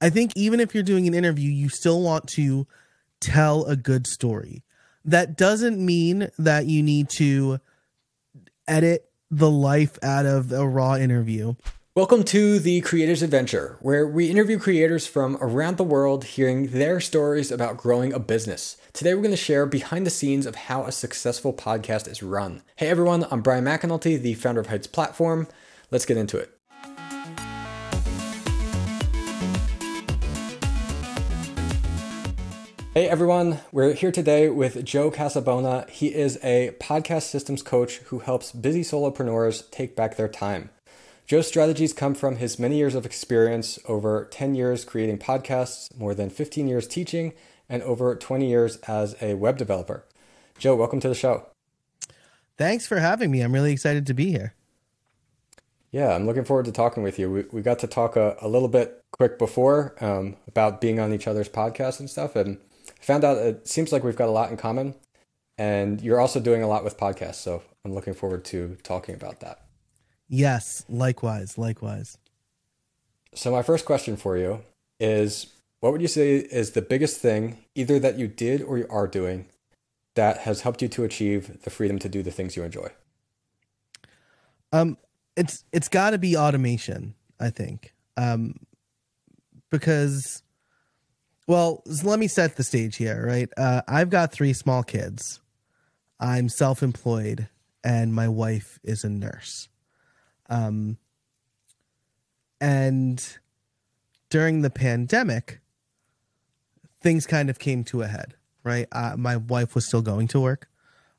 I think even if you're doing an interview, you still want to tell a good story. That doesn't mean that you need to edit the life out of a raw interview. Welcome to the Creators Adventure, where we interview creators from around the world hearing their stories about growing a business. Today, we're going to share behind the scenes of how a successful podcast is run. Hey everyone, I'm Brian McAnulty, the founder of Heights Platform. Let's get into it. Hey everyone, we're here today with Joe Casabona. He is a podcast systems coach who helps busy solopreneurs take back their time. Joe's strategies come from his many years of experience over 10 years creating podcasts, more than 15 years teaching, and over 20 years as a web developer. Joe, welcome to the show. Thanks for having me. I'm really excited to be here. Yeah, I'm looking forward to talking with you. We, we got to talk a, a little bit quick before um, about being on each other's podcasts and stuff. And found out it seems like we've got a lot in common. And you're also doing a lot with podcasts. So I'm looking forward to talking about that. Yes, likewise, likewise. So, my first question for you is what would you say is the biggest thing, either that you did or you are doing, that has helped you to achieve the freedom to do the things you enjoy? Um, it's it's got to be automation, I think, um, because, well, let me set the stage here, right? Uh, I've got three small kids. I'm self-employed, and my wife is a nurse. Um, and during the pandemic, things kind of came to a head, right? Uh, my wife was still going to work.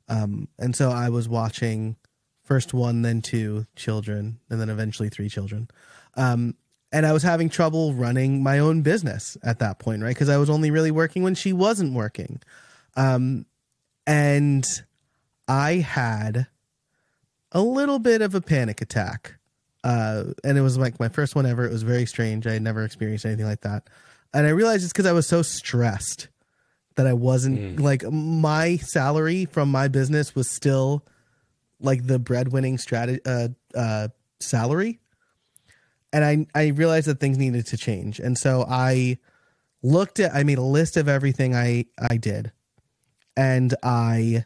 Um, and so I was watching first one, then two children, and then eventually three children. Um, and I was having trouble running my own business at that point, right? Because I was only really working when she wasn't working. Um, and I had a little bit of a panic attack. Uh, and it was like my first one ever. It was very strange. I had never experienced anything like that. And I realized it's because I was so stressed that I wasn't mm. like my salary from my business was still like the breadwinning strategy uh, uh, salary. And I I realized that things needed to change. And so I looked at I made a list of everything I I did. And I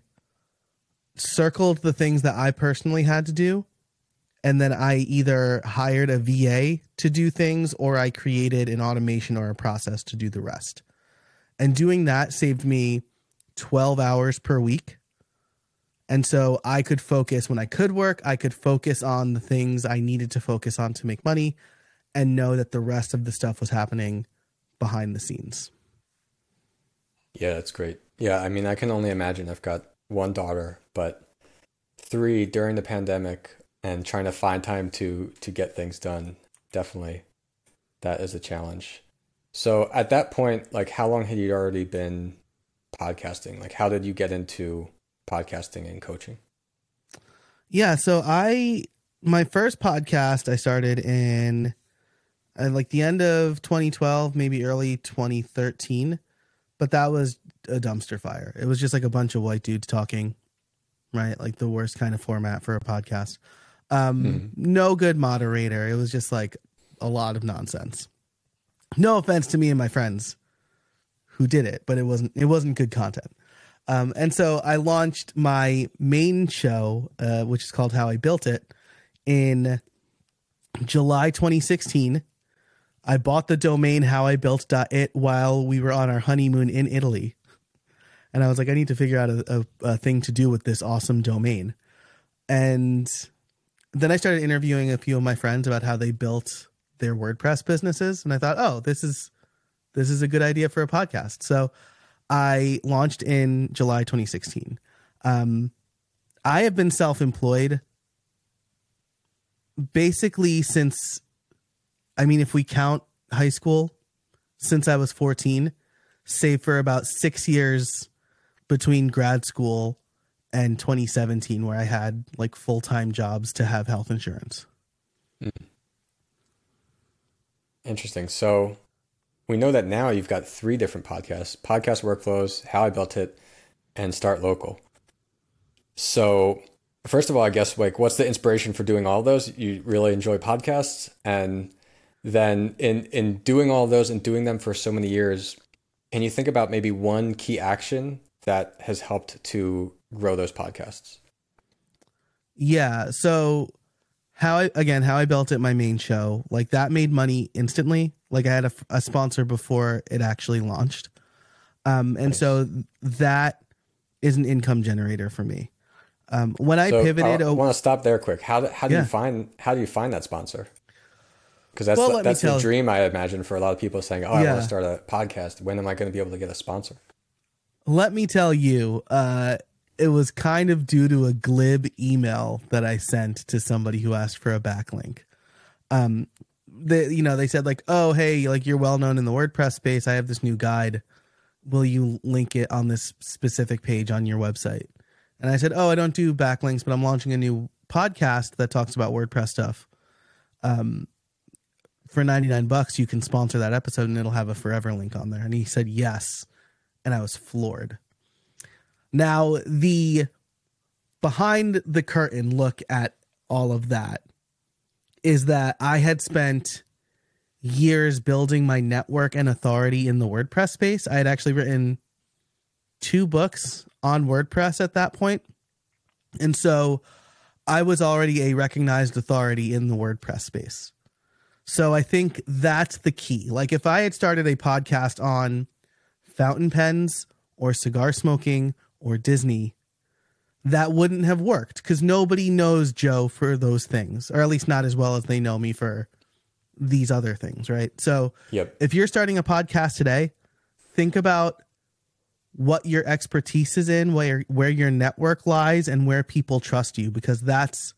circled the things that I personally had to do. And then I either hired a VA to do things or I created an automation or a process to do the rest. And doing that saved me 12 hours per week. And so I could focus when I could work, I could focus on the things I needed to focus on to make money and know that the rest of the stuff was happening behind the scenes. Yeah, that's great. Yeah, I mean, I can only imagine. I've got one daughter, but three during the pandemic and trying to find time to to get things done. Definitely, that is a challenge. So at that point, like, how long had you already been podcasting? Like, how did you get into podcasting and coaching? Yeah, so I my first podcast I started in uh, like the end of 2012, maybe early 2013 but that was a dumpster fire. It was just like a bunch of white dudes talking, right? Like the worst kind of format for a podcast. Um, mm. No good moderator. It was just like a lot of nonsense. No offense to me and my friends who did it, but it wasn't it wasn't good content. Um, and so I launched my main show, uh, which is called How I Built It, in July 2016 I bought the domain how I built it while we were on our honeymoon in Italy. And I was like, I need to figure out a, a, a thing to do with this awesome domain. And then I started interviewing a few of my friends about how they built their WordPress businesses. And I thought, oh, this is this is a good idea for a podcast. So I launched in July 2016. Um, I have been self-employed basically since I mean, if we count high school, since I was 14, save for about six years between grad school and 2017, where I had like full time jobs to have health insurance. Hmm. Interesting. So we know that now you've got three different podcasts podcast workflows, how I built it, and start local. So, first of all, I guess like what's the inspiration for doing all those? You really enjoy podcasts and then in in doing all those and doing them for so many years, can you think about maybe one key action that has helped to grow those podcasts? Yeah. So how I again how I built it my main show like that made money instantly. Like I had a, a sponsor before it actually launched, um, and nice. so that is an income generator for me. Um, when I so pivoted, I, I want to stop there quick. How do, how do yeah. you find how do you find that sponsor? Because that's well, the, that's the dream I imagine for a lot of people saying, "Oh, yeah. I want to start a podcast. When am I going to be able to get a sponsor?" Let me tell you, uh, it was kind of due to a glib email that I sent to somebody who asked for a backlink. Um, they, you know, they said like, "Oh, hey, like you're well known in the WordPress space. I have this new guide. Will you link it on this specific page on your website?" And I said, "Oh, I don't do backlinks, but I'm launching a new podcast that talks about WordPress stuff. Um, for 99 bucks, you can sponsor that episode, and it'll have a forever link on there." And he said yes, and I was floored. Now, the behind the curtain look at all of that is that I had spent years building my network and authority in the WordPress space. I had actually written two books on WordPress at that point. And so I was already a recognized authority in the WordPress space. So I think that's the key. Like if I had started a podcast on fountain pens or cigar smoking or Disney, that wouldn't have worked because nobody knows Joe for those things, or at least not as well as they know me for these other things, right? So, yep. if you're starting a podcast today, think about what your expertise is in, where where your network lies, and where people trust you, because that's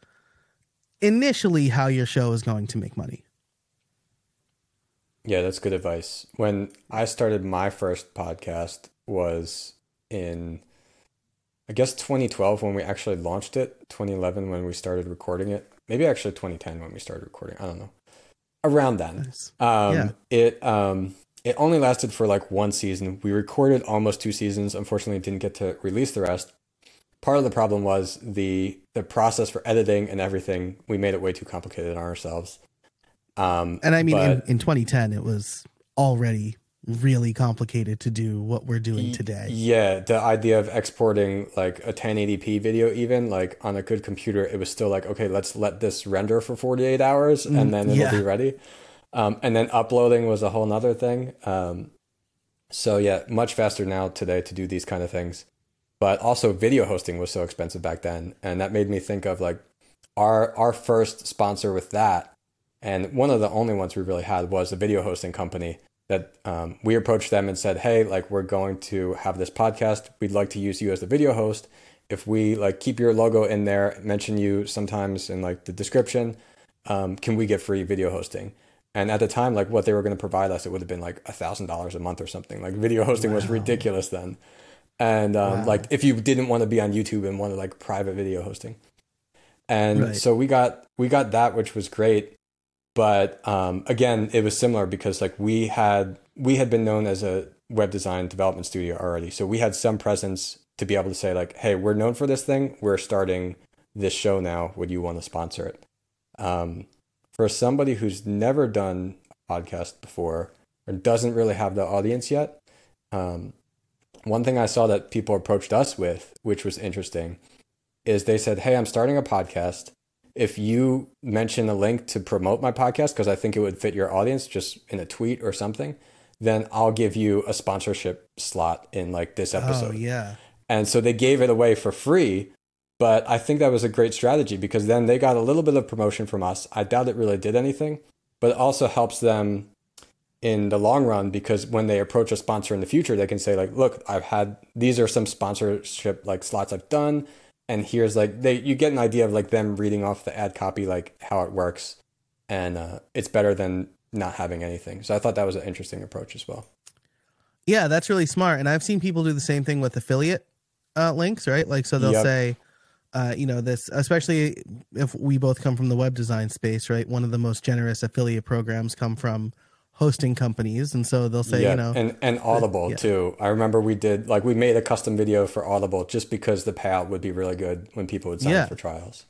initially how your show is going to make money. Yeah, that's good advice. When I started my first podcast was in I guess 2012 when we actually launched it, 2011 when we started recording it, maybe actually 2010 when we started recording. I don't know. Around then, nice. um, yeah. it um, it only lasted for like one season. We recorded almost two seasons. Unfortunately, didn't get to release the rest. Part of the problem was the the process for editing and everything. We made it way too complicated on ourselves. Um, and I mean, but, in, in 2010, it was already really complicated to do what we're doing today. Yeah, the idea of exporting like a 1080p video even like on a good computer it was still like okay, let's let this render for 48 hours and mm, then it'll yeah. be ready. Um, and then uploading was a whole nother thing. Um, so yeah, much faster now today to do these kind of things. But also video hosting was so expensive back then and that made me think of like our our first sponsor with that and one of the only ones we really had was a video hosting company that um, we approached them and said, "Hey, like we're going to have this podcast. We'd like to use you as the video host. If we like keep your logo in there, mention you sometimes in like the description, um, can we get free video hosting?" And at the time, like what they were going to provide us, it would have been like a thousand dollars a month or something. Like video hosting wow. was ridiculous then. And um, wow. like if you didn't want to be on YouTube and wanted like private video hosting, and right. so we got we got that, which was great but um, again, it was similar because like we had we had been known as a web design development studio already, so we had some presence to be able to say like, hey, we're known for this thing. We're starting this show now. Would you want to sponsor it? Um, for somebody who's never done a podcast before or doesn't really have the audience yet, um, one thing I saw that people approached us with, which was interesting, is they said, "Hey, I'm starting a podcast if you mention a link to promote my podcast because I think it would fit your audience just in a tweet or something, then I'll give you a sponsorship slot in like this oh, episode. Oh, yeah. And so they gave it away for free, but I think that was a great strategy because then they got a little bit of promotion from us. I doubt it really did anything, but it also helps them in the long run because when they approach a sponsor in the future, they can say like, "Look, I've had these are some sponsorship like slots I've done and here's like they you get an idea of like them reading off the ad copy like how it works and uh, it's better than not having anything. So i thought that was an interesting approach as well. Yeah that's really smart and i've seen people do the same thing with affiliate uh, links right? Like so they'll yep. say uh, you know this especially if we both come from the web design space right? One of the most generous affiliate programs come from hosting companies and so they'll say yeah, you know and and audible yeah. too i remember we did like we made a custom video for audible just because the payout would be really good when people would sign yeah. up for trials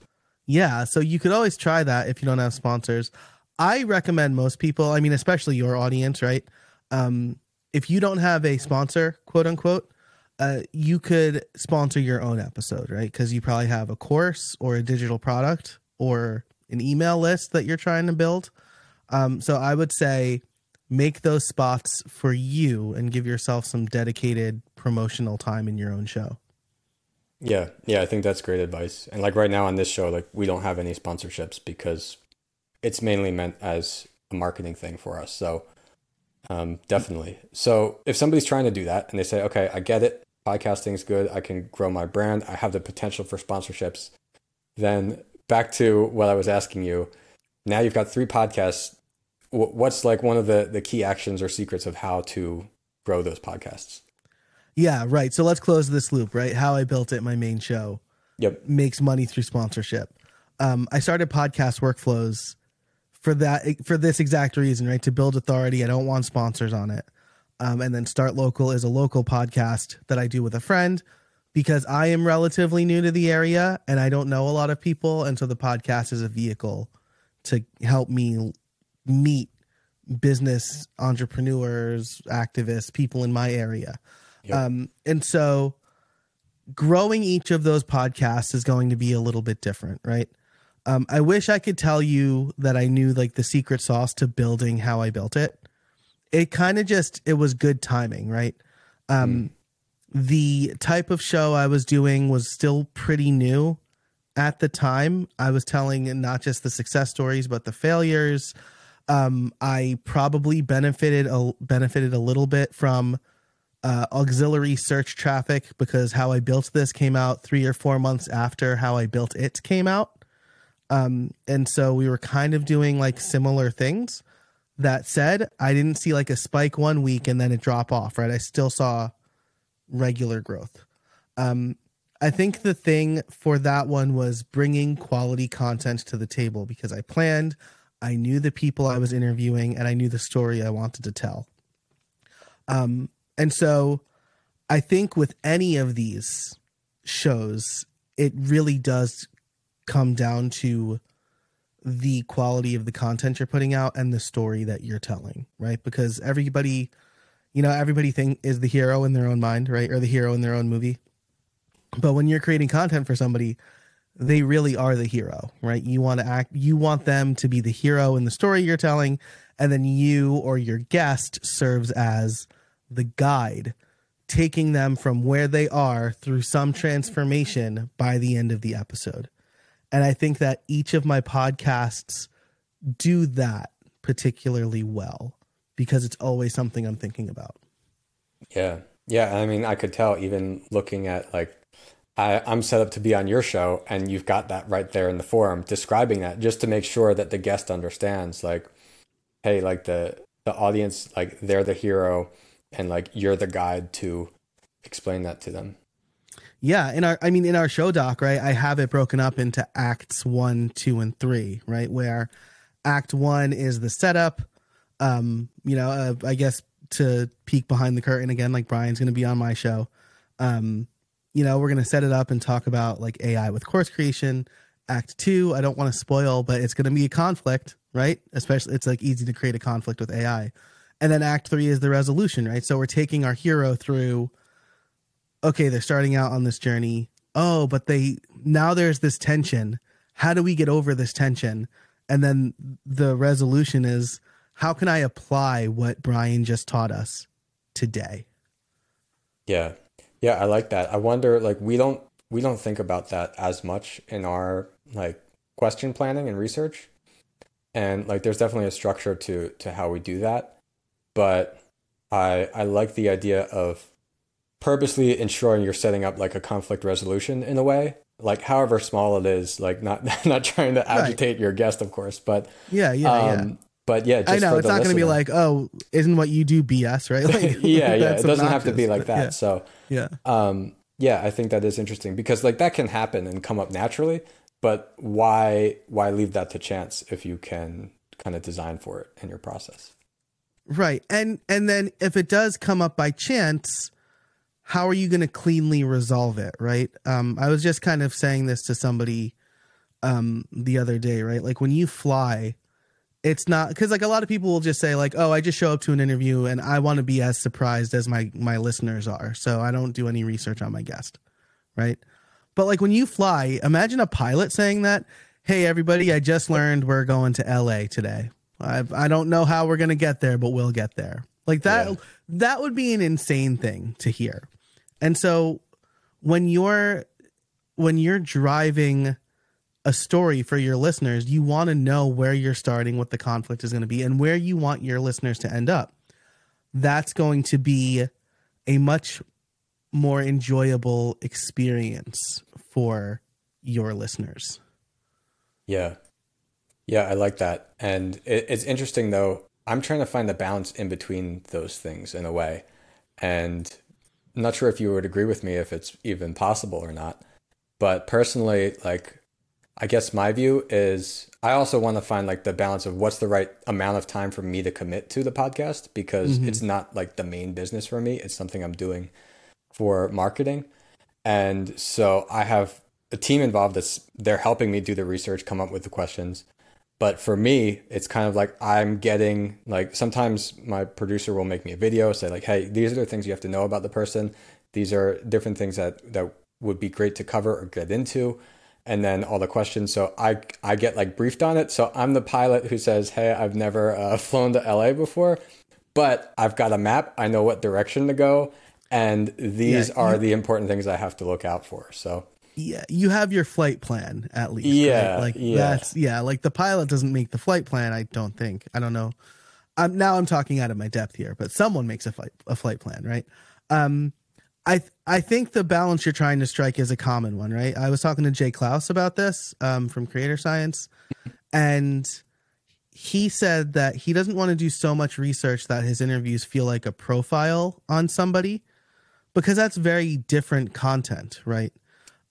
yeah so you could always try that if you don't have sponsors I recommend most people, I mean, especially your audience, right? Um, if you don't have a sponsor, quote unquote, uh, you could sponsor your own episode, right? Because you probably have a course or a digital product or an email list that you're trying to build. Um, so I would say make those spots for you and give yourself some dedicated promotional time in your own show. Yeah, yeah, I think that's great advice. And like right now on this show, like we don't have any sponsorships because it's mainly meant as a marketing thing for us. So um, definitely. So if somebody's trying to do that and they say, okay, I get it, podcasting is good, I can grow my brand, I have the potential for sponsorships, then back to what I was asking you. Now you've got three podcasts. What's like one of the the key actions or secrets of how to grow those podcasts? Yeah, right. So let's close this loop, right? How I built it, my main show. Yep. Makes money through sponsorship. Um, I started podcast workflows for that for this exact reason, right? To build authority. I don't want sponsors on it. Um, and then Start Local is a local podcast that I do with a friend because I am relatively new to the area and I don't know a lot of people. And so the podcast is a vehicle to help me meet business entrepreneurs, activists, people in my area. Yep. Um, and so growing each of those podcasts is going to be a little bit different, right? Um, I wish I could tell you that I knew like the secret sauce to building how I built it. It kind of just it was good timing, right? Um, mm. The type of show I was doing was still pretty new at the time. I was telling not just the success stories but the failures. Um, I probably benefited a, benefited a little bit from uh, auxiliary search traffic because how I built this came out three or four months after how I built it came out. Um, and so we were kind of doing like similar things. That said, I didn't see like a spike one week and then it drop off, right? I still saw regular growth. Um, I think the thing for that one was bringing quality content to the table because I planned, I knew the people I was interviewing, and I knew the story I wanted to tell. Um, and so I think with any of these shows, it really does come down to the quality of the content you're putting out and the story that you're telling, right? Because everybody, you know, everybody think is the hero in their own mind, right? Or the hero in their own movie. But when you're creating content for somebody, they really are the hero, right? You want to act, you want them to be the hero in the story you're telling, and then you or your guest serves as the guide, taking them from where they are through some transformation by the end of the episode. And I think that each of my podcasts do that particularly well because it's always something I'm thinking about. Yeah. Yeah. I mean, I could tell even looking at like, I, I'm set up to be on your show, and you've got that right there in the forum describing that just to make sure that the guest understands, like, hey, like the the audience, like they're the hero, and like you're the guide to explain that to them. Yeah, in our I mean in our show doc, right? I have it broken up into acts 1, 2 and 3, right? Where act 1 is the setup um, you know, uh, I guess to peek behind the curtain again like Brian's going to be on my show. Um, you know, we're going to set it up and talk about like AI with course creation. Act 2, I don't want to spoil, but it's going to be a conflict, right? Especially it's like easy to create a conflict with AI and then act three is the resolution right? So we're taking our hero through okay they're starting out on this journey. Oh but they now there's this tension. How do we get over this tension? And then the resolution is how can i apply what brian just taught us today? Yeah yeah i like that. I wonder like we don't we don't think about that as much in our like question planning and research. And like there's definitely a structure to to how we do that. But I I like the idea of purposely ensuring you're setting up like a conflict resolution in a way. Like however small it is like not not trying to agitate right. your guest of course but yeah yeah um, yeah but yeah i know it's not going to be like oh isn't what you do bs right like, yeah yeah it doesn't have to be like that yeah. so yeah um yeah i think that is interesting because like that can happen and come up naturally but why why leave that to chance if you can kind of design for it in your process Right. And and then if it does come up by chance, how are you going to cleanly resolve it, right? Um I was just kind of saying this to somebody um the other day, right? Like when you fly, it's not because like a lot of people will just say like oh i just show up to an interview and i want to be as surprised as my my listeners are so i don't do any research on my guest right? But like when you fly imagine a pilot saying that hey everybody i just learned we're going to la today. I i don't know how we're going to get there but we'll get there. Like that Yeah. that would be an insane thing to hear. And so when you're when you're driving a story for your listeners, you want to know where you're starting, what the conflict is going to be, and where you want your listeners to end up. That's going to be a much more enjoyable experience for your listeners. Yeah. Yeah, I like that. And it, it's interesting though. I'm trying to find the balance in between those things in a way. And I'm not sure if you would agree with me if it's even possible or not. But personally, like I guess my view is I also want to find like the balance of what's the right amount of time for me to commit to the podcast because mm-hmm. it's not like the main business for me. It's something I'm doing for marketing. And so I have a team involved that's they're helping me do the research, come up with the questions. But for me, it's kind of like I'm getting like sometimes my producer will make me a video, say like, "Hey, these are the things you have to know about the person. These are different things that that would be great to cover or get into." And then all the questions. So I I get like briefed on it. So I'm the pilot who says, "Hey, I've never uh, flown to LA before, but I've got a map. I know what direction to go, and these Yeah, are you- the important things I have to look out for." So Yeah, you have your flight plan at least. Yeah, right? like yeah. that's yeah. Like the pilot doesn't make the flight plan. I don't think. I don't know. Um, now I'm talking out of my depth here, but someone makes a flight a flight plan, right? Um, I I think the balance you're trying to strike is a common one, right? I was talking to Jay Clouse about this um, from Creator Science, and he said that he doesn't want to do so much research that his interviews feel like a profile on somebody, because that's very different content, right?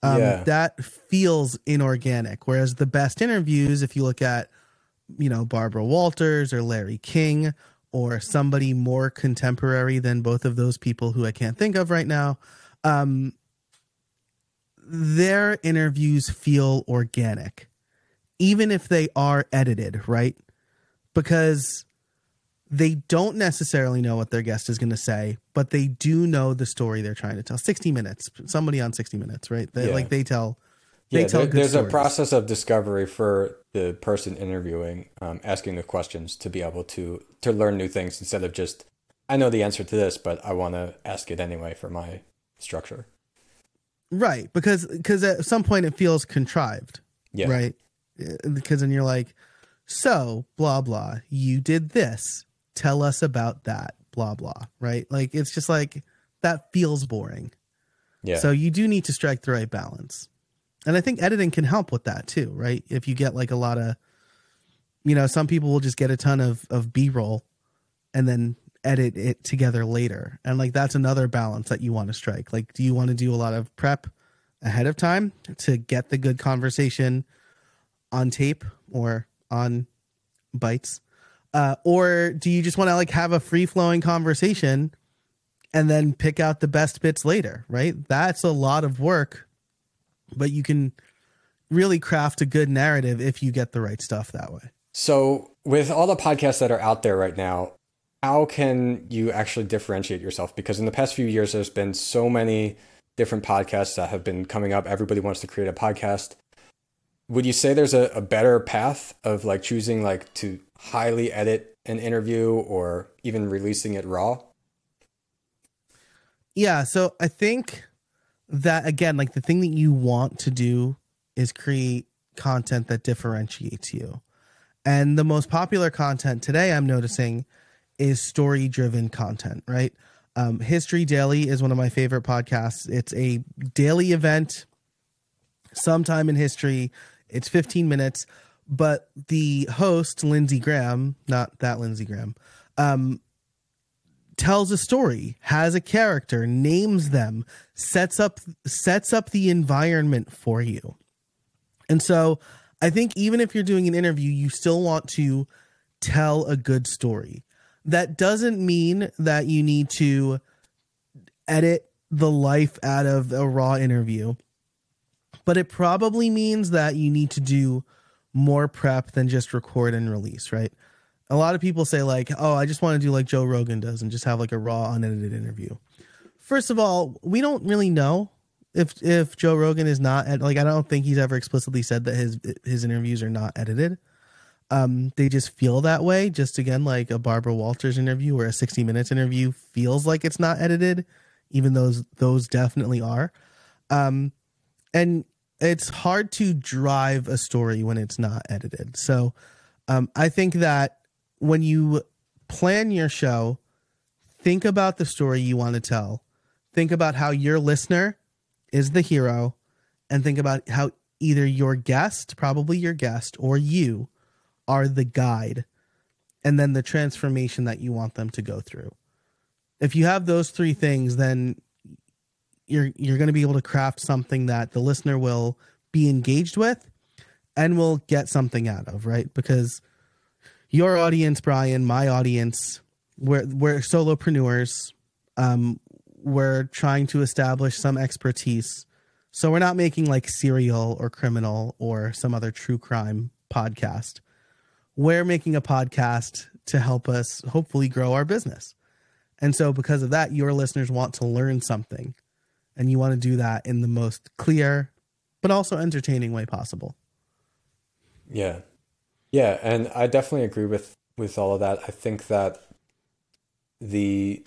Um, Yeah. That feels inorganic. Whereas the best interviews, if you look at, you know, Barbara Walters or Larry King or somebody more contemporary than both of those people who I can't think of right now, um, their interviews feel organic, even if they are edited, right? Because they don't necessarily know what their guest is going to say, but they do know the story they're trying to tell. 60 minutes, somebody on 60 minutes, right? They, Yeah. Like they tell, they yeah, tell there- there's stories. a process of discovery for the person interviewing, um, asking the questions to be able to to learn new things instead of just I know the answer to this, but I want to ask it anyway for my structure. Right, because because at some point it feels contrived, Yeah, right? Uh, Because then you're like, so blah blah, you did this. Tell us about that. Blah blah. Right? Like it's just like that feels boring. yeah, So you do need to strike the right balance. And I think editing can help with that too, right? If you get like a lot of you know, some people will just get a ton of of B-roll and then edit it together later. And like that's another balance that you want to strike. Like do you want to do a lot of prep ahead of time to get the good conversation on tape or on bites? Uh, or do you just want to like have a free flowing conversation and then pick out the best bits later, right? That's a lot of work, but you can really craft a good narrative if you get the right stuff that way. So, with all the podcasts that are out there right now, how can you actually differentiate yourself? Because in the past few years, there's been so many different podcasts that have been coming up. Everybody wants to create a podcast. Would you say there's a, a better path of like choosing like to highly edit an interview or even releasing it raw? Yeah, so I think that again, like the thing that you want to do is create content that differentiates you. And the most popular content today I'm noticing is story driven content, right? Um, History Daily is one of my favorite podcasts. It's a daily event sometime in history. It's 15 minutes, but the host, Lindsay Graham, not that Lindsey Graham, um, tells a story, has a character, names them, sets up sets up the environment for you. And so I think even if you're doing an interview, you still want to tell a good story. That doesn't mean that you need to edit the life out of a raw interview, but it probably means that you need to do more prep than just record and release, right? A lot of people say like, "Oh, I just want to do like Joe Rogan does and just have like a raw unedited interview." First of all, we don't really know if if Joe Rogan is not like I don't think he's ever explicitly said that his his interviews are not edited. Um, they just feel that way. Just again, like a Barbara Walters interview or a 60 Minutes interview feels like it's not edited, even those, those definitely are. Um, and it's hard to drive a story when it's not edited. So um, I think that when you plan your show, think about the story you want to tell. Think about how your listener is the hero, and think about how either your guest, probably your guest, or you are the guide and then the transformation that you want them to go through. If you have those three things, then you're you're going to be able to craft something that the listener will be engaged with and will get something out of, right? Because your audience, Brian, my audience, we're we're solopreneurs. Um, we're trying to establish some expertise. So we're not making like serial or criminal or some other true crime podcast we're making a podcast to help us hopefully grow our business. And so, because of that, your listeners want to learn something and you want to do that in the most clear, but also entertaining way possible. Yeah. Yeah. And I definitely agree with, with all of that. I think that the,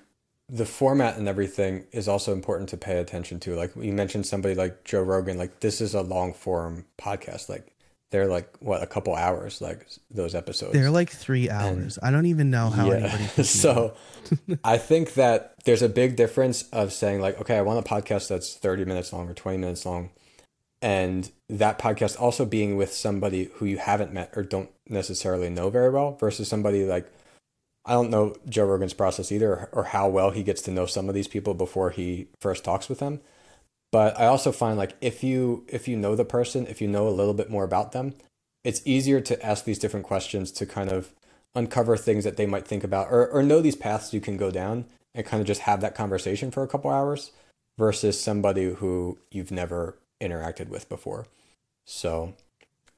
the format and everything is also important to pay attention to. Like you mentioned somebody like Joe Rogan, like this is a long form podcast. Like they're like what a couple hours like those episodes they're like three hours and, i don't even know how yeah. anybody so i think that there's a big difference of saying like okay i want a podcast that's 30 minutes long or 20 minutes long and that podcast also being with somebody who you haven't met or don't necessarily know very well versus somebody like i don't know joe rogan's process either or, how well he gets to know some of these people before he first talks with them. But I also find like if you if you know the person, if you know a little bit more about them, it's easier to ask these different questions to kind of uncover things that they might think about or, or know these paths you can go down and kind of just have that conversation for a couple hours versus somebody who you've never interacted with before. So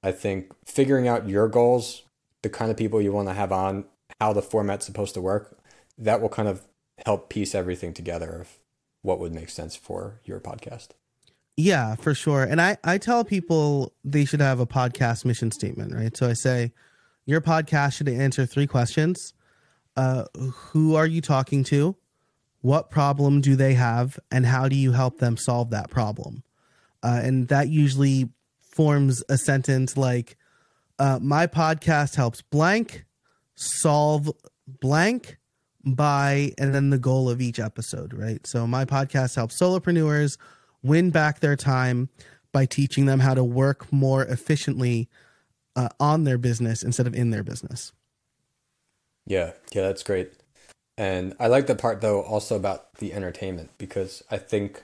I think figuring out your goals, the kind of people you want to have on, how the format's supposed to work, that will kind of help piece everything together of what would make sense for your podcast. Yeah, for sure. And I, I tell people they should have a podcast mission statement, right? So I say, your podcast should answer three questions. Uh, who are you talking to? What problem do they have? And how do you help them solve that problem? Uh, and that usually forms a sentence like, uh, my podcast helps blank solve blank by and then the goal of each episode, right? So my podcast helps solopreneurs win back their time by teaching them how to work more efficiently uh, on their business instead of in their business. Yeah, yeah, that's great. And I like the part though also about the entertainment because I think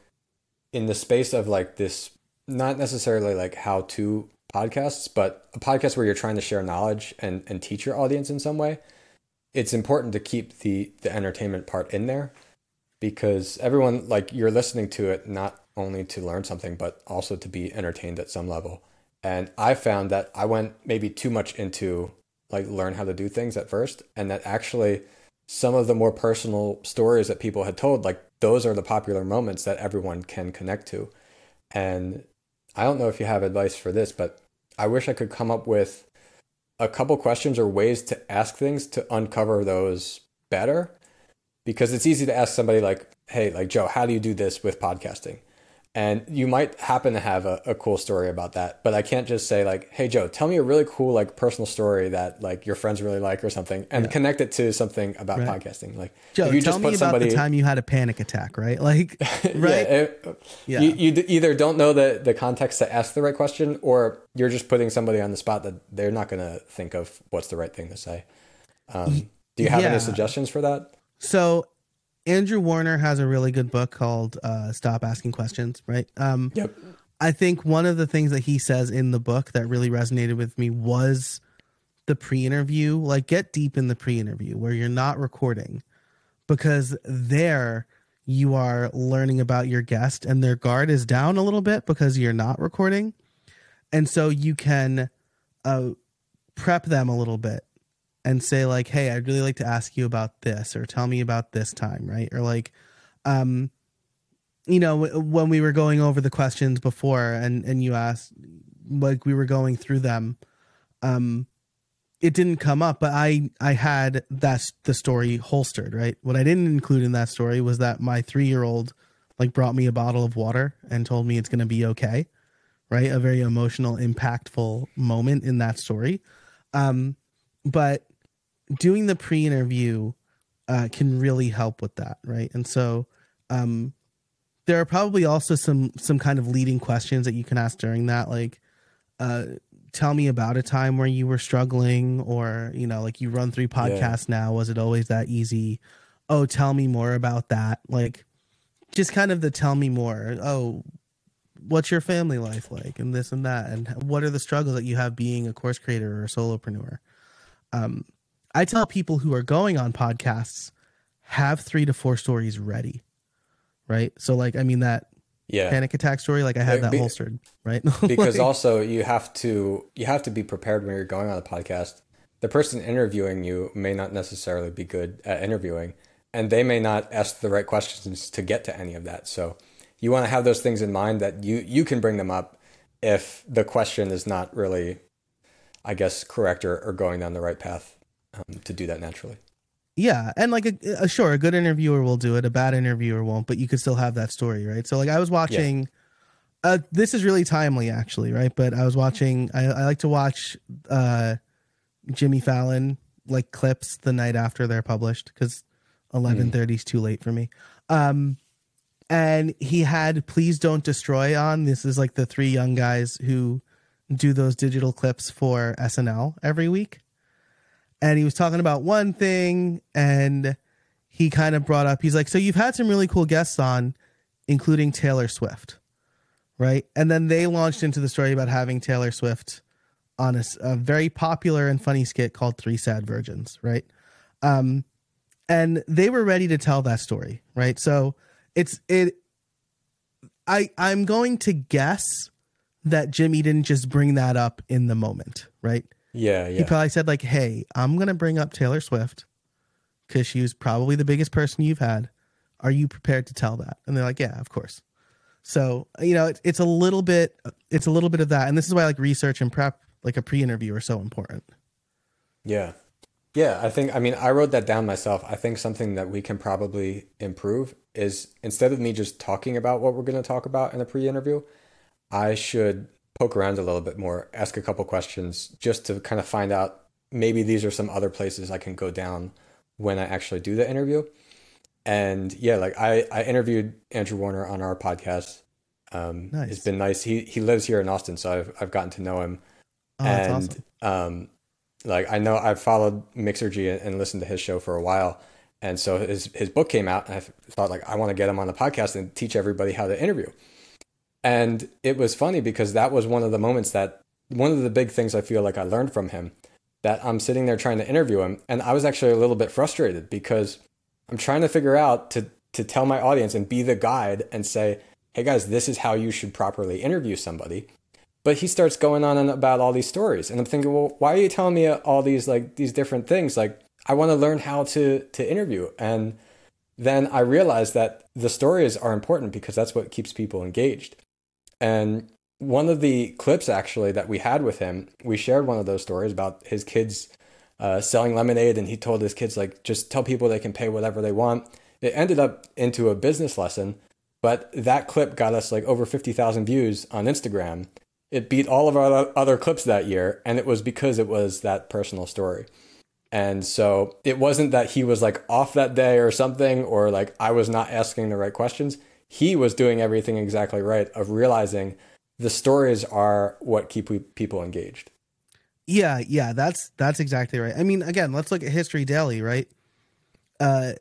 in the space of like this not necessarily like how to podcasts, but a podcast where you're trying to share knowledge and, and teach your audience in some way it's important to keep the the entertainment part in there because everyone like you're listening to it not only to learn something but also to be entertained at some level. And i found that i went maybe too much into like learn how to do things at first and that actually some of the more personal stories that people had told like those are the popular moments that everyone can connect to. And i don't know if you have advice for this but i wish i could come up with a couple questions or ways to ask things to uncover those better because it's easy to ask somebody like hey like joe how do you do this with podcasting and you might happen to have a, a, cool story about that but i can't just say like hey joe tell me a really cool like personal story that like your friends really like or something and yeah. connect it to something about right. podcasting like joe you tell me about somebody... the time you had a panic attack right like right yeah, it, yeah. You, you either don't know the the context to ask the right question or you're just putting somebody on the spot that they're not going to think of what's the right thing to say um, do you have yeah. any suggestions for that so Andrew Warner has a really good book called uh, Stop Asking Questions, right? Um, yep. I think one of the things that he says in the book that really resonated with me was the pre interview. Like, get deep in the pre interview where you're not recording because there you are learning about your guest and their guard is down a little bit because you're not recording. And so you can uh, prep them a little bit and say like, "Hey, I'd really like to ask you about this," or "Tell me about this time," right? Or like, um, you know, when we were going over the questions before, and and you asked, like, we were going through them, um, it didn't come up, but I I had that's the story holstered, right? What I didn't include in that story was that my three year old like brought me a bottle of water and told me it's going to be okay, right? A very emotional, impactful moment in that story. Um, but doing the pre interview uh, can really help with that, right? And so um, there are probably also some some kind of leading questions that you can ask during that, like. Uh, tell me about a time where you were struggling or you know like you run three podcasts yeah. now was it always that easy oh tell me more about that like just kind of the tell me more oh what's your family life like and this and that and what are the struggles that you have being a course creator or a solopreneur um, i tell people who are going on podcasts have three to four stories ready right so like i mean that yeah. panic attack story like i had that Be- holstered right because like, also you have to you have to be prepared when you're going on a podcast the person interviewing you may not necessarily be good at interviewing and they may not ask the right questions to get to any of that. So you want to have those things in mind that you you can bring them up if the question is not really, I guess, correct or, or going down the right path um, to do that naturally. Yeah, and like a, a, sure, a good interviewer will do it, a bad interviewer won't, but you could still have that story, right? So like I was watching. Yeah. Uh, this is really timely, actually, right? But I was watching. I, I like to watch uh, Jimmy Fallon like clips the night after they're published because Eleven thirty is too late for me. Um, and he had "Please Don't Destroy" on. This is like the three young guys who do those digital clips for SNL every week. And he was talking about one thing, and he kind of brought up. He's like, "So you've had some really cool guests on, including Taylor Swift, right?" And then they launched into the story about having Taylor Swift on a, a very popular and funny skit called Three Sad Virgins, right? Um, and they were ready to tell that story, right? So it's it. I I'm going to guess that Jimmy didn't just bring that up in the moment, right? Yeah, yeah. He probably said like, "Hey, I'm gonna bring up Taylor Swift because she was probably the biggest person you've had. Are you prepared to tell that?" And they're like, "Yeah, of course." So you know, it's it's a little bit it's a little bit of that, and this is why like research and prep, like a pre-interview, are so important. Yeah, yeah, I think, I mean, I wrote that down myself. I think something that we can probably improve is instead of me just talking about what we're going to talk about in a pre interview, I should poke around a little bit more, ask a couple questions just to kind of find out maybe these are some other places I can go down when I actually do the interview. And yeah, like I, I interviewed Andrew Warner on our podcast. Um, nice. It's been nice. He he lives here in Austin, so I've I've gotten to know him. Oh, and awesome. um, like I know I've followed Mixergy and listened to his show for a while, and so his his book came out, and I thought like I want to get him on the podcast and teach everybody how to interview. And it was funny because that was one of the moments that one of the big things I feel like I learned from him that I'm sitting there trying to interview him, and I was actually a little bit frustrated because I'm trying to figure out to to tell my audience and be the guide and say, hey guys, this is how you should properly interview somebody. But he starts going on and about all these stories, and I'm thinking, well, why are you telling me all these like these different things? Like, I want to learn how to to interview, and then I realized that the stories are important because that's what keeps people engaged. And one of the clips actually that we had with him, we shared one of those stories about his kids uh, selling lemonade, and he told his kids like just tell people they can pay whatever they want. It ended up into a business lesson, but that clip got us like over fifty thousand views on Instagram, it beat all of our other clips that year, and it was because it was that personal story. And so it wasn't that he was like off that day or something, or like I was not asking the right questions. He was doing everything exactly right of realizing the stories are what keep people engaged. Yeah, yeah, that's that's exactly right. I mean, again, let's look at History Daily, right? Uh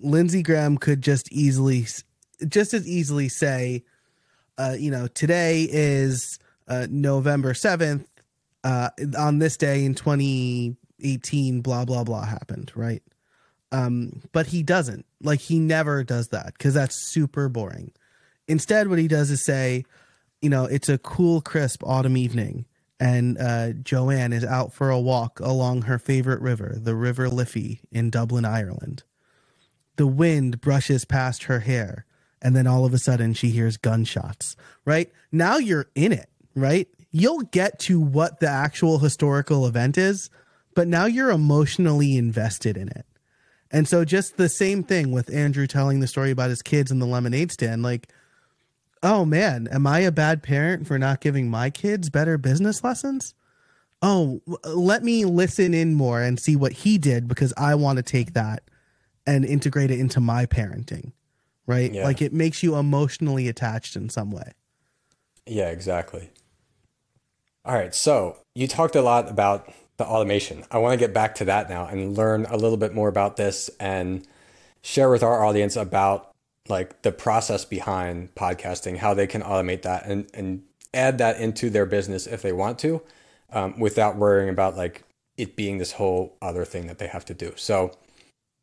Lindsay Graham could just easily just as easily say uh, you know, today is uh, November 7th, uh, on this day in 2018, blah, blah, blah happened, right? Um, but he doesn't. Like, he never does that because that's super boring. Instead, what he does is say, you know, it's a cool, crisp autumn evening, and uh, Joanne is out for a walk along her favorite river, the River Liffey in Dublin, Ireland. The wind brushes past her hair, and then all of a sudden she hears gunshots, right? Now you're in it, right? You'll get to what the actual historical event is, but now you're emotionally invested in it. And so, just the same thing with Andrew telling the story about his kids in the lemonade stand. Like, oh man, am I a bad parent for not giving my kids better business lessons? Oh, let me listen in more and see what he did because I want to take that and integrate it into my parenting. Right? Yeah. Like it makes you emotionally attached in some way. Yeah, exactly. All right. So you talked a lot about the automation. I want to get back to that now and learn a little bit more about this and share with our audience about like the process behind podcasting, how they can automate that and, and add that into their business if they want to, um, without worrying about like it being this whole other thing that they have to do. So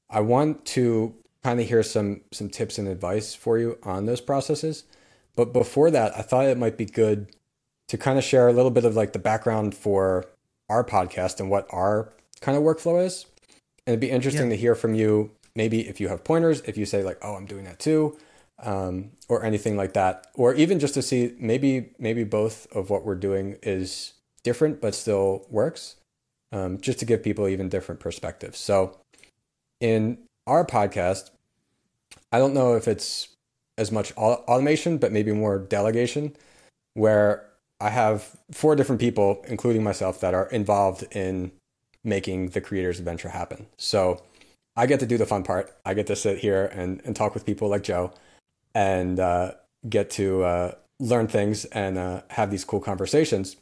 I want to kind of hear some some tips and advice for you on those processes. But before that, I thought it might be good to kind of share a little bit of like the background for our podcast and what our kind of workflow is. And it'd be interesting yeah. to hear from you maybe if you have pointers, if you say like, "Oh, I'm doing that too," um, or anything like that, or even just to see maybe maybe both of what we're doing is different but still works, um, just to give people even different perspectives. So, in our podcast, I don't know if it's as much automation, but maybe more delegation, where I have four different people, including myself, that are involved in making the creators adventure happen. So I get to do the fun part. I get to sit here and, and talk with people like Joe and uh, get to uh, learn things and uh, have these cool conversations.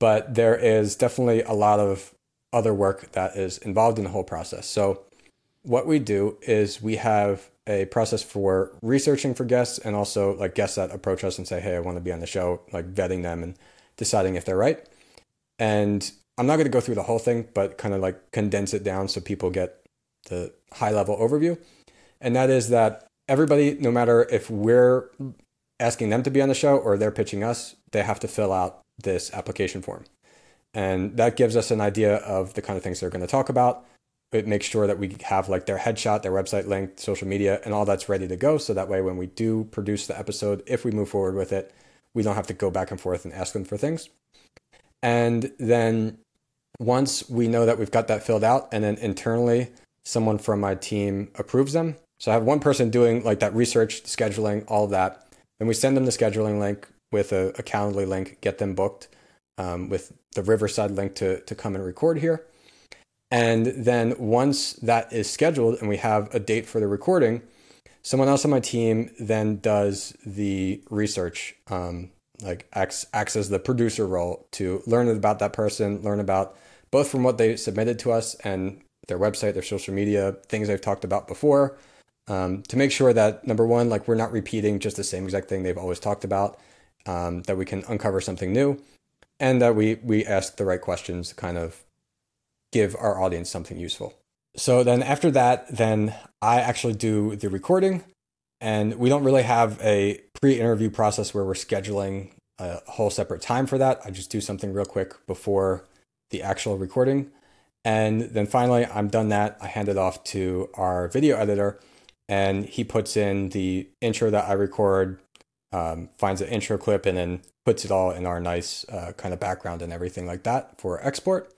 But there is definitely a lot of other work that is involved in the whole process. So, what we do is we have a process for researching for guests and also like guests that approach us and say, Hey, I want to be on the show, like vetting them and deciding if they're right. And I'm not going to go through the whole thing, but kind of like condense it down so people get the high level overview. And that is that everybody, no matter if we're asking them to be on the show or they're pitching us, they have to fill out this application form. And that gives us an idea of the kind of things they're going to talk about. It makes sure that we have like their headshot, their website link, social media, and all that's ready to go. So that way, when we do produce the episode, if we move forward with it, we don't have to go back and forth and ask them for things. And then once we know that we've got that filled out, and then internally someone from my team approves them. So I have one person doing like that research, scheduling, all that. Then we send them the scheduling link with a, a Calendly link, get them booked um, with the Riverside link to, to come and record here. And then once that is scheduled and we have a date for the recording, someone else on my team then does the research, um, like acts, acts as the producer role to learn about that person, learn about both from what they submitted to us and their website, their social media, things I've talked about before, um, to make sure that number one, like we're not repeating just the same exact thing they've always talked about, um, that we can uncover something new, and that we we ask the right questions kind of give our audience something useful. So then after that, then I actually do the recording, and we don't really have a pre-interview process where we're scheduling a whole separate time for that. I just do something real quick before the actual recording. And then finally, I'm done that. I hand it off to our video editor, and he puts in the intro that I record, um, finds an intro clip, and then puts it all in our nice uh, kind of background and everything like that for export.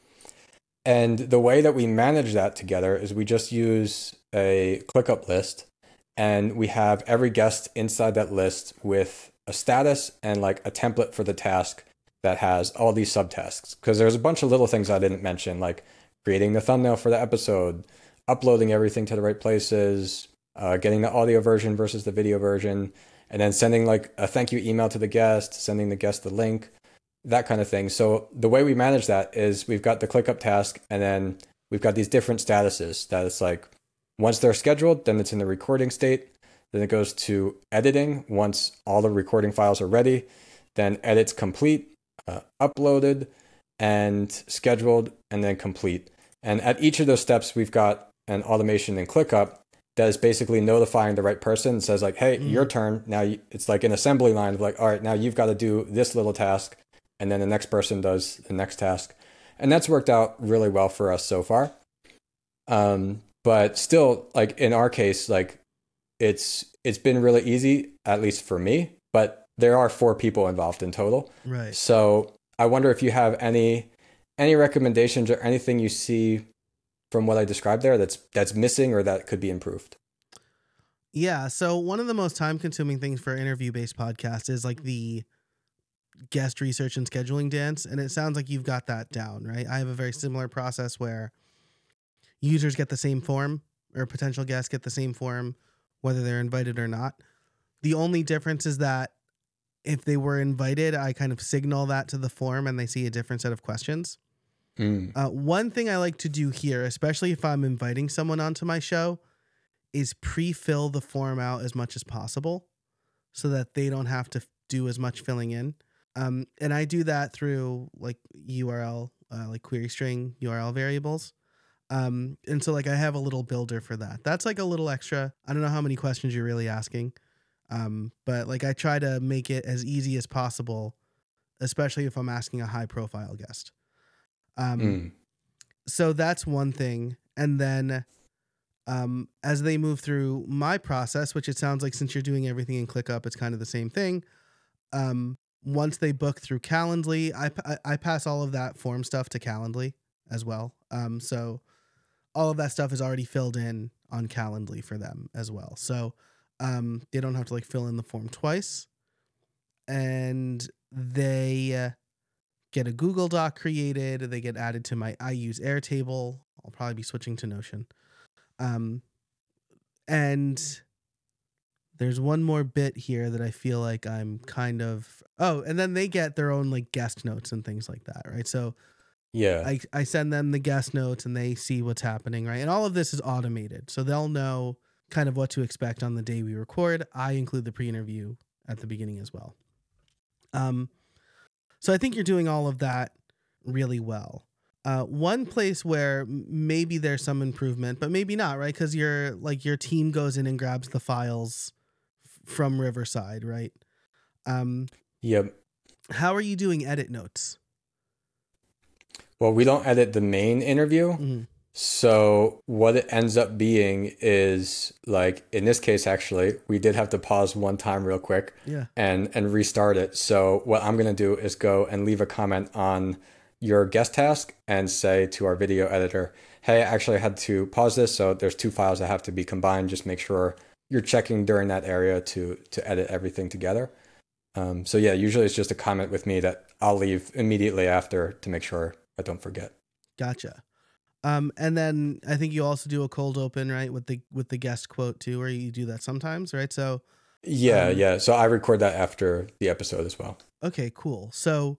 And the way that we manage that together is we just use a ClickUp list, and we have every guest inside that list with a status and like a template for the task that has all these subtasks. Because there's a bunch of little things I didn't mention, like creating the thumbnail for the episode, uploading everything to the right places, uh, getting the audio version versus the video version, and then sending like a thank you email to the guest, sending the guest the link, that kind of thing. So the way we manage that is we've got the ClickUp task, and then we've got these different statuses that it's like once they're scheduled, then it's in the recording state. Then it goes to editing once all the recording files are ready. Then edits complete, uh, uploaded, and scheduled and then complete. And at each of those steps, we've got an automation in ClickUp that is basically notifying the right person and says like, "Hey, mm. your turn." Now it's like an assembly line of like, "All right, now you've got to do this little task." And then the next person does the next task. And that's worked out really well for us so far. Um, but still, like in our case, like it's it's been really easy, at least for me. But there are four people involved in total. Right. So I wonder if you have any any recommendations or anything you see from what I described there that's that's missing or that could be improved. Yeah. So one of the most time consuming things for interview based podcast is like the guest research and scheduling dance. And it sounds like you've got that down, right? I have a very similar process where users get the same form or potential guests get the same form, whether they're invited or not. The only difference is that if they were invited, I kind of signal that to the form and they see a different set of questions. Mm. Uh, one thing I like to do here, especially if I'm inviting someone onto my show, is pre fill the form out as much as possible so that they don't have to do as much filling in. Um, and I do that through like URL, uh, like query string URL variables. Um, and so like I have a little builder for that. That's like a little extra. I don't know how many questions you're really asking. Um, but like I try to make it as easy as possible, especially if I'm asking a high profile guest. Um, Mm. so that's one thing. And then um, as they move through my process, which it sounds like since you're doing everything in ClickUp, it's kind of the same thing. Um, once they book through Calendly, I, I, I pass all of that form stuff to Calendly as well. Um, so all of that stuff is already filled in on Calendly for them as well. So um, they don't have to like fill in the form twice. And they uh, get a Google Doc created. They get added to my I use Airtable. I'll probably be switching to Notion. Um, and there's one more bit here that I feel like I'm kind of oh, and then they get their own like guest notes and things like that, right? So Yeah. I, I send them the guest notes and they see what's happening, right? And all of this is automated. So they'll know kind of what to expect on the day we record. I include the pre interview at the beginning as well. Um, so I think you're doing all of that really well. Uh, one place where maybe there's some improvement, but maybe not, right? Because your like your team goes in and grabs the files from Riverside, right? Um, Yep. how are you doing edit notes? Well, we don't edit the main interview. Mhm. So what it ends up being is like in this case actually, we did have to pause one time real quick Yeah. and and restart it. So what I'm going to do is go and leave a comment on your guest task and say to our video editor, "Hey, actually I had to pause this, so there's two files that have to be combined. Just make sure you're checking during that area to to edit everything together." Um, so yeah, usually it's just a comment with me that I'll leave immediately after to make sure I don't forget. Gotcha. Um, and then I think you also do a cold open, right, with the with the guest quote too, or you do that sometimes, right? So Yeah, Um, yeah. So I record that after the episode as well. okay, cool. So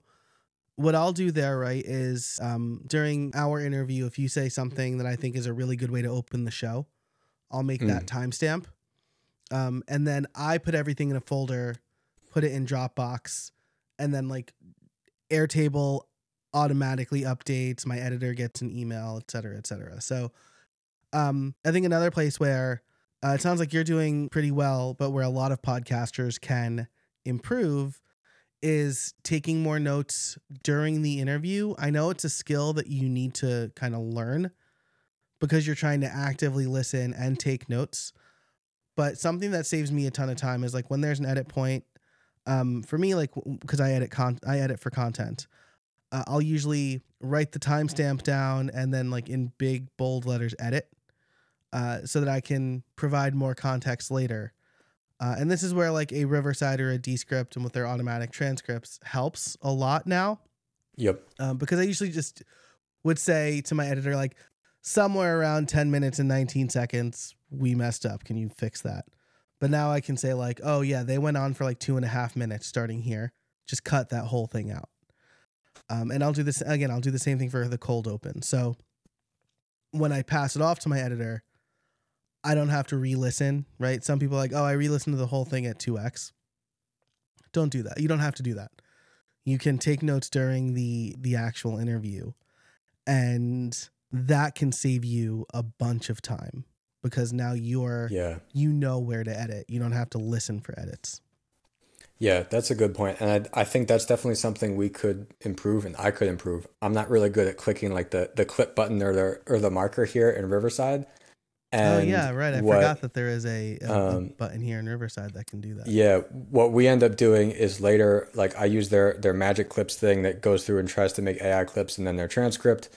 what I'll do there, right, is um, during our interview, if you say something that I think is a really good way to open the show, I'll make that timestamp, um, and then I put everything in a folder, put it in Dropbox, and then like Airtable automatically updates. My editor gets an email, et cetera, et cetera. So um, I think another place where uh, it sounds like you're doing pretty well, but where a lot of podcasters can improve is taking more notes during the interview. I know it's a skill that you need to kind of learn because you're trying to actively listen and take notes. But something that saves me a ton of time is like when there's an edit point. Um, for me, like because I edit con, I edit for content. Uh, I'll usually write the timestamp down and then like in big bold letters edit, uh, so that I can provide more context later. Uh, and this is where like a Riverside or a Descript and with their automatic transcripts helps a lot now Yep. um, because I usually just would say to my editor like somewhere around 10 minutes and 19 seconds we messed up. Can you fix that? But now i can say like oh yeah they went on for like two and a half minutes starting here. Just cut that whole thing out. Um, and i'll do this again i'll do the same thing for the cold open. So when i pass it off to my editor i don't have to re-listen right? Some people like oh i re-listened to the whole thing at 2x don't do that. You don't have to do that. You can take notes during the the actual interview and that can save you a bunch of time because now you're Yeah. you know where to edit you don't have to listen for edits Yeah, that's a good. And I, I think that's definitely something we could improve and I could improve. I'm not really good at clicking like the, the clip button or the or the marker here in Riverside. And oh yeah, right. I what, forgot that there is a, a, um, a, button here in Riverside that can do that. Yeah, what we end up doing is later, like I use their their magic clips thing that goes through and tries to make AI clips and then their transcript.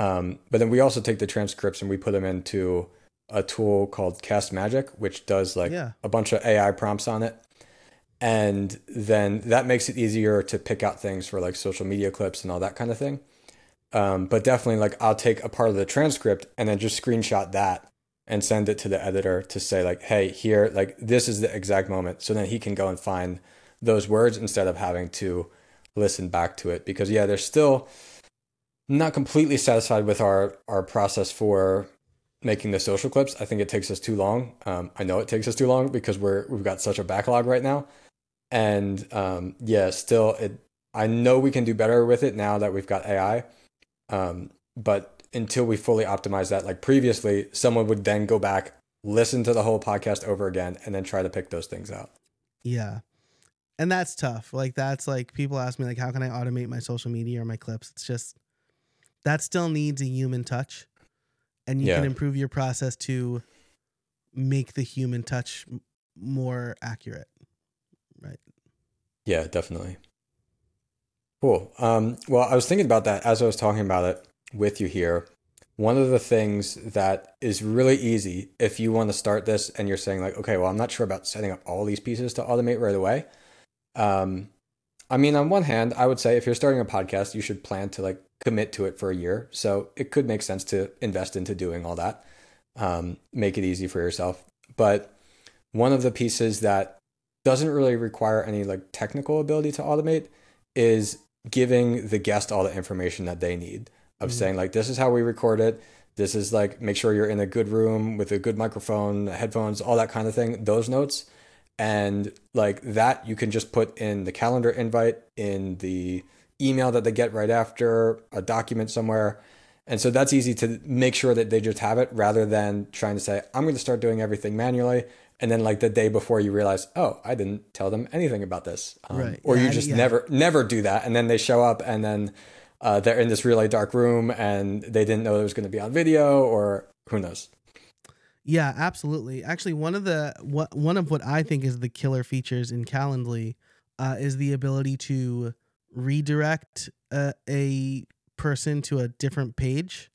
Um, but then we also take the transcripts and we put them into a tool called Castmagic, which does like yeah. a bunch of AI prompts on it. And then that makes it easier to pick out things for like social media clips and all that kind of thing. Um, but definitely like i'll take a part of the transcript and then just screenshot that and send it to the editor to say like hey here like this is the exact moment so then he can go and find those words instead of having to listen back to it. Because yeah they're still not completely satisfied with our our process for making the social clips i think it takes us too long um, i know it takes us too long because we're we've got such a backlog right now and um, yeah, still, it. I know we can do better with it now that we've got AI, um, but until we fully optimize that, like previously, someone would then go back, listen to the whole podcast over again, and then try to pick those things out. Yeah, and that's tough. Like that's like people ask me like, how can I automate my social media or my clips? It's just that still needs a human touch, and you yeah. can improve your process to make the human touch more accurate right? Yeah, definitely. Cool. Um, well, I was thinking about that as I was talking about it with you here. One of the things that is really easy if you want to start this and you're saying, like, okay, well, I'm not sure about setting up all these pieces to automate right away. Um, I mean, on one hand, I would say if you're starting a podcast, you should plan to like commit to it for a year. So it could make sense to invest into doing all that, um, make it easy for yourself. But one of the pieces that doesn't really require any like technical ability to automate is giving the guest all the information that they need of mm-hmm. saying like this is how we record it this is like make sure you're in a good room with a good microphone headphones all that kind of thing those notes and like that you can just put in the calendar invite in the email that they get right after a document somewhere. And so that's easy to make sure that they just have it rather than trying to say i'm going to start doing everything manually and then like the day before you realize oh i didn't tell them anything about this. Um, right. or yeah, you just yeah. never never do that and then they show up and then uh, they're in this really dark room and they didn't know it was going to be on video or who knows? Yeah absolutely. Actually one of the what one of what i think is the killer features in calendly uh, is the ability to redirect uh, a person to a different page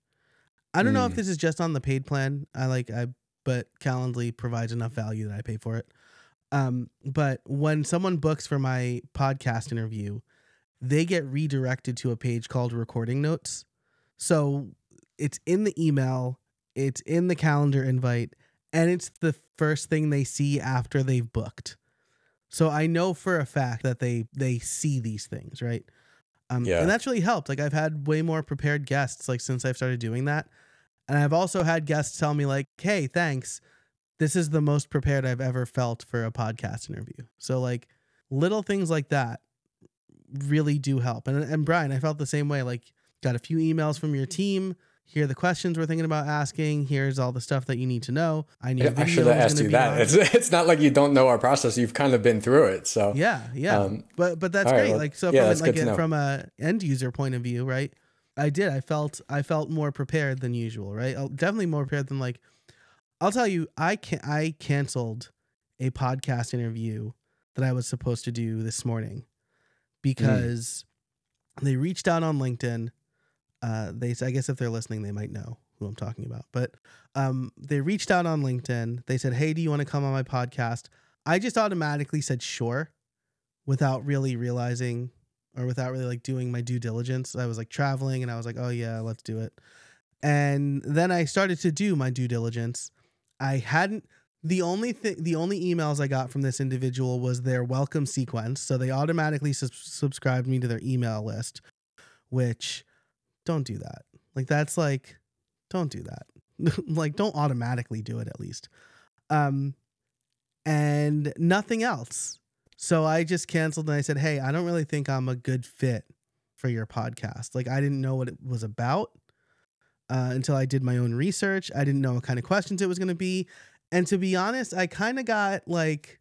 i don't mm. know if hmm. this is just on the paid plan i like i but Calendly provides enough value that I pay for it. Um, but when someone books for my podcast interview, they get redirected to a page called recording notes. So it's in the email, it's in the calendar invite, and it's the first thing they see after they've booked. So I know for a fact that they they see these things, right? Um, yeah. and that's really helped. Like I've had way more prepared guests like since I've started doing that. And I've also had guests tell me, like, hey, thanks. This is the most prepared I've ever felt for a podcast interview. So, like, little things like that really do help. And, and Brian, I felt the same way. Like, got a few emails from your team. Here are the questions we're thinking about asking. Here's all the stuff that you need to know. I knew I should have asked you that. It's, it's not like you don't know our process. You've kind of been through it. So yeah, yeah. Um, but but that's great. Right, well, like so yeah, from like from a end user point of view, right? I did. I felt I felt more prepared than usual, right? Definitely more prepared than like I'll tell you, I can I canceled a podcast interview that I was supposed to do this morning because mm. they reached out on LinkedIn. Uh, they I guess if they're listening, they might know who I'm talking about. But um, they reached out on LinkedIn. They said, "Hey, do you want to come on my podcast?" I just automatically said sure, without really realizing or without really like doing my due diligence. I was like traveling and I was like, oh yeah, let's do it. And then I started to do my due diligence. I hadn't the only thing the only emails I got from this individual was their welcome sequence. So they automatically su- subscribed me to their email list, which don't do that. Like that's like don't do that. like don't automatically do it at least. Um and nothing else. So I just canceled and I said, Hey, I don't really think I'm a good fit for your podcast. Like, I didn't know what it was about uh, until I did my own research. I didn't know what kind of questions it was going to be. And to be honest, I kind of got like,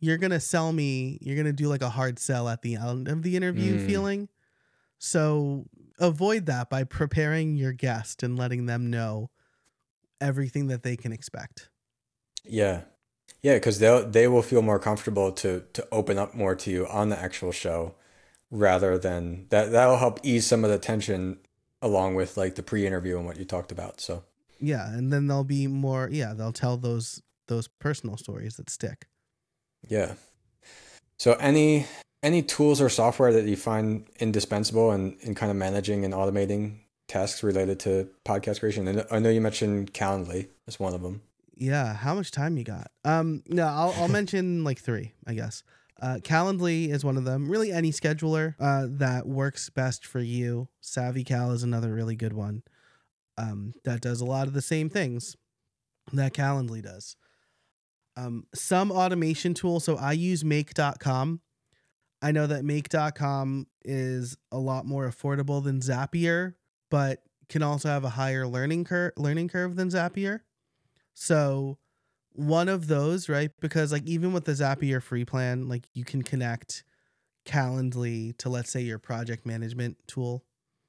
you're gonna sell me. You're gonna do like a hard sell at the end of the interview Mm. feeling. So avoid that by preparing your guest and letting them know everything that they can expect. Yeah. Yeah, because they'll they will feel more comfortable to to open up more to you on the actual show rather than that that'll help ease some of the tension along with like the pre-interview and what you talked about. So Yeah, and then they'll be more. Yeah, they'll tell those those personal stories that stick. yeah. So any any tools or software that you find indispensable in, in kind of managing and automating tasks related to podcast creation? And I know you mentioned Calendly as one of them. Yeah, how much time you got? Um, no, I'll I'll mention like three, I guess. Uh, Calendly is one of them. Really, any scheduler uh, that works best for you. SavvyCal is another really good one. Um, that does a lot of the same things that Calendly does. Um, some automation tool. So I use Make.com. I know that Make.com is a lot more affordable than Zapier, but can also have a higher learning curve learning curve than Zapier. So one of those, right? Because like even with the Zapier free plan, like you can connect Calendly to let's say your project management tool,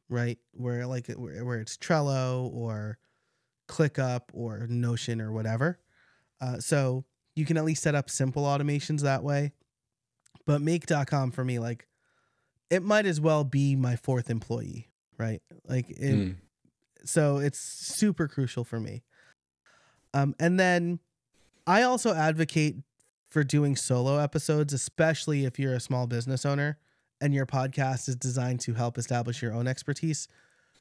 right? Where like where, it's Trello or ClickUp or Notion or whatever. Uh, so you can at least set up simple automations that way. But make.com for me, like it might as well be my fourth employee, right? Like it, Mm. so it's super crucial for me. Um, and then I also advocate for doing solo episodes, especially if you're a small business owner and your podcast is designed to help establish your own expertise.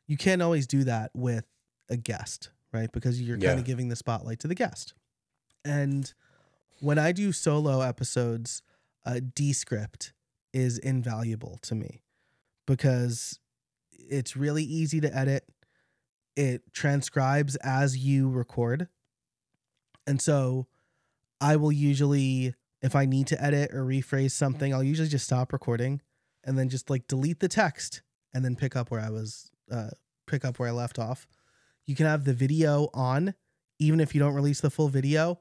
You can't always do that with a guest, right? Because you're kind of giving the spotlight to the guest. And when I do solo episodes, uh, Descript is invaluable to me because it's really easy to edit. It transcribes as you record. And so I will usually, if I need to edit or rephrase something, I'll usually just stop recording and then just like delete the text and then pick up where I was, uh, pick up where I left off. You can have the video on, even if you don't release the full video.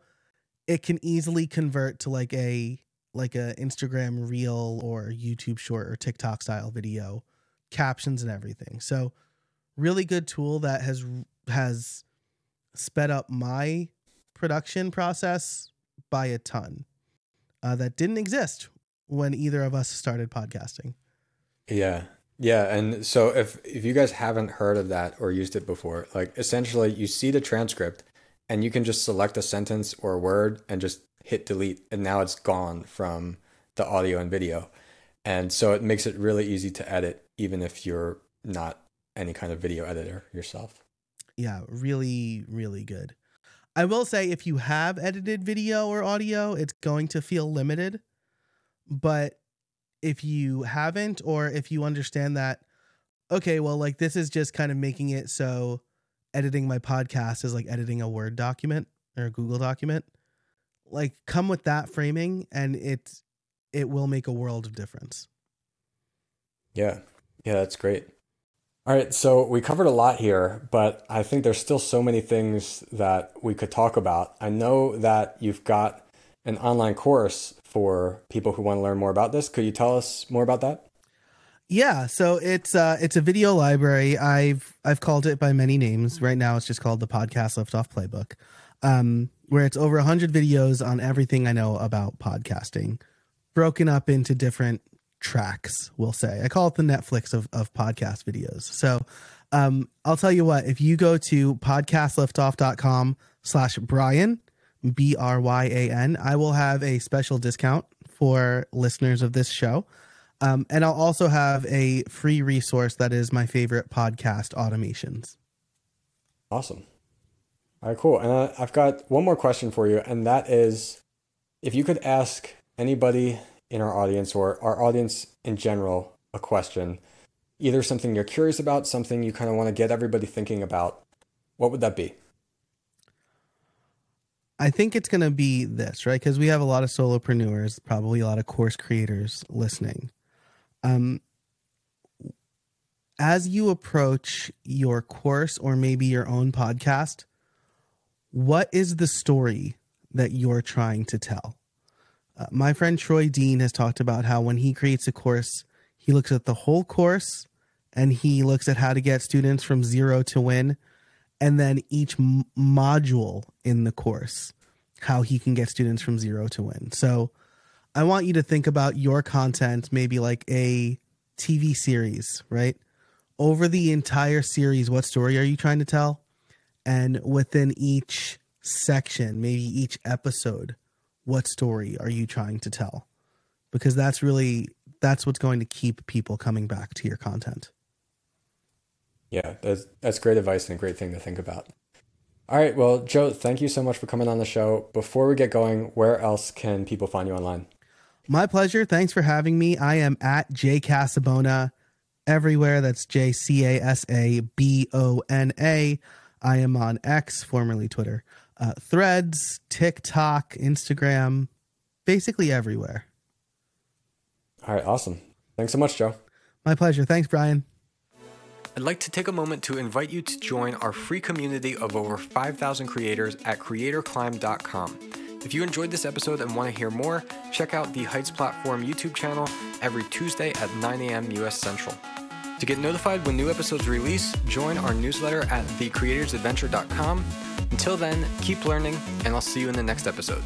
It can easily convert to like a like a Instagram reel or YouTube short or TikTok style video, captions and everything. So really good tool that has has sped up my production process by a ton. Uh, that didn't exist when either of us started podcasting. Yeah. Yeah, and so if if you guys haven't heard of that or used it before, like essentially you see the transcript and you can just select a sentence or a word and just hit delete and now it's gone from the audio and video. And so it makes it really easy to edit even if you're not any kind of video editor yourself. Yeah, really, really good. I will say if you have edited video or audio, it's going to feel limited. But if you haven't, or if you understand that, okay, well, like this is just kind of making it so editing my podcast is like editing a Word document or a Google document. Like come with that framing and it it will make a world of difference. Yeah. Yeah, that's great. All right, so we covered a lot here, but I think there's still so many things that we could talk about. I know that you've got an online course for people who want to learn more about this. Could you tell us more about that? Yeah, so it's uh it's a video library. I've I've called it by many names. Right now it's just called the Podcast Liftoff Playbook. Um where it's over 100 videos on everything I know about podcasting, broken up into different tracks, we'll say. I call it the Netflix of of podcast videos. So, um I'll tell you what, if you go to podcastliftoff.com slash Brian, B R Y A N, I will have a special discount for listeners of this show. Um, and I'll also have a free resource that is my favorite podcast automations. Awesome. All right, cool. And uh, I've got one more question for you, and that is if you could ask anybody in our audience or our audience in general a question, either something you're curious about, something you kind of want to get everybody thinking about, what would that be? I think it's going to be this, right? Because we have a lot of solopreneurs, probably a lot of course creators listening. Um, as you approach your course or maybe your own podcast, what is the story that you're trying to tell? Uh, my friend Troy Dean has talked about how when he creates a course, he looks at the whole course and he looks at how to get students from zero to win, and then each m- module in the course, how he can get students from zero to win. So I want you to think about your content, maybe like a TV series, right? Over the entire series, what story are you trying to tell? And within each section, maybe each episode, what story are you trying to tell? Because that's really that's what's going to keep people coming back to your content. Yeah, that's that's great advice and a great thing to think about. All right, well, Joe, thank you so much for coming on the show. Before we get going, where else can people find you online? My pleasure. Thanks for having me. I am at J Casabona everywhere. That's J C A S A B O N A. I am on X, formerly Twitter, uh, Threads, TikTok, Instagram, basically everywhere. All right, awesome. Thanks so much, Joe. My pleasure. Thanks, Brian. I'd like to take a moment to invite you to join our free community of over 5,000 creators at creatorclimb.com. If you enjoyed this episode and want to hear more, check out the Heights Platform YouTube channel every Tuesday at 9 a.m. US Central. To get notified when new episodes release, join our newsletter at thecreatorsadventure.com. Until then, keep learning, and I'll see you in the next episode.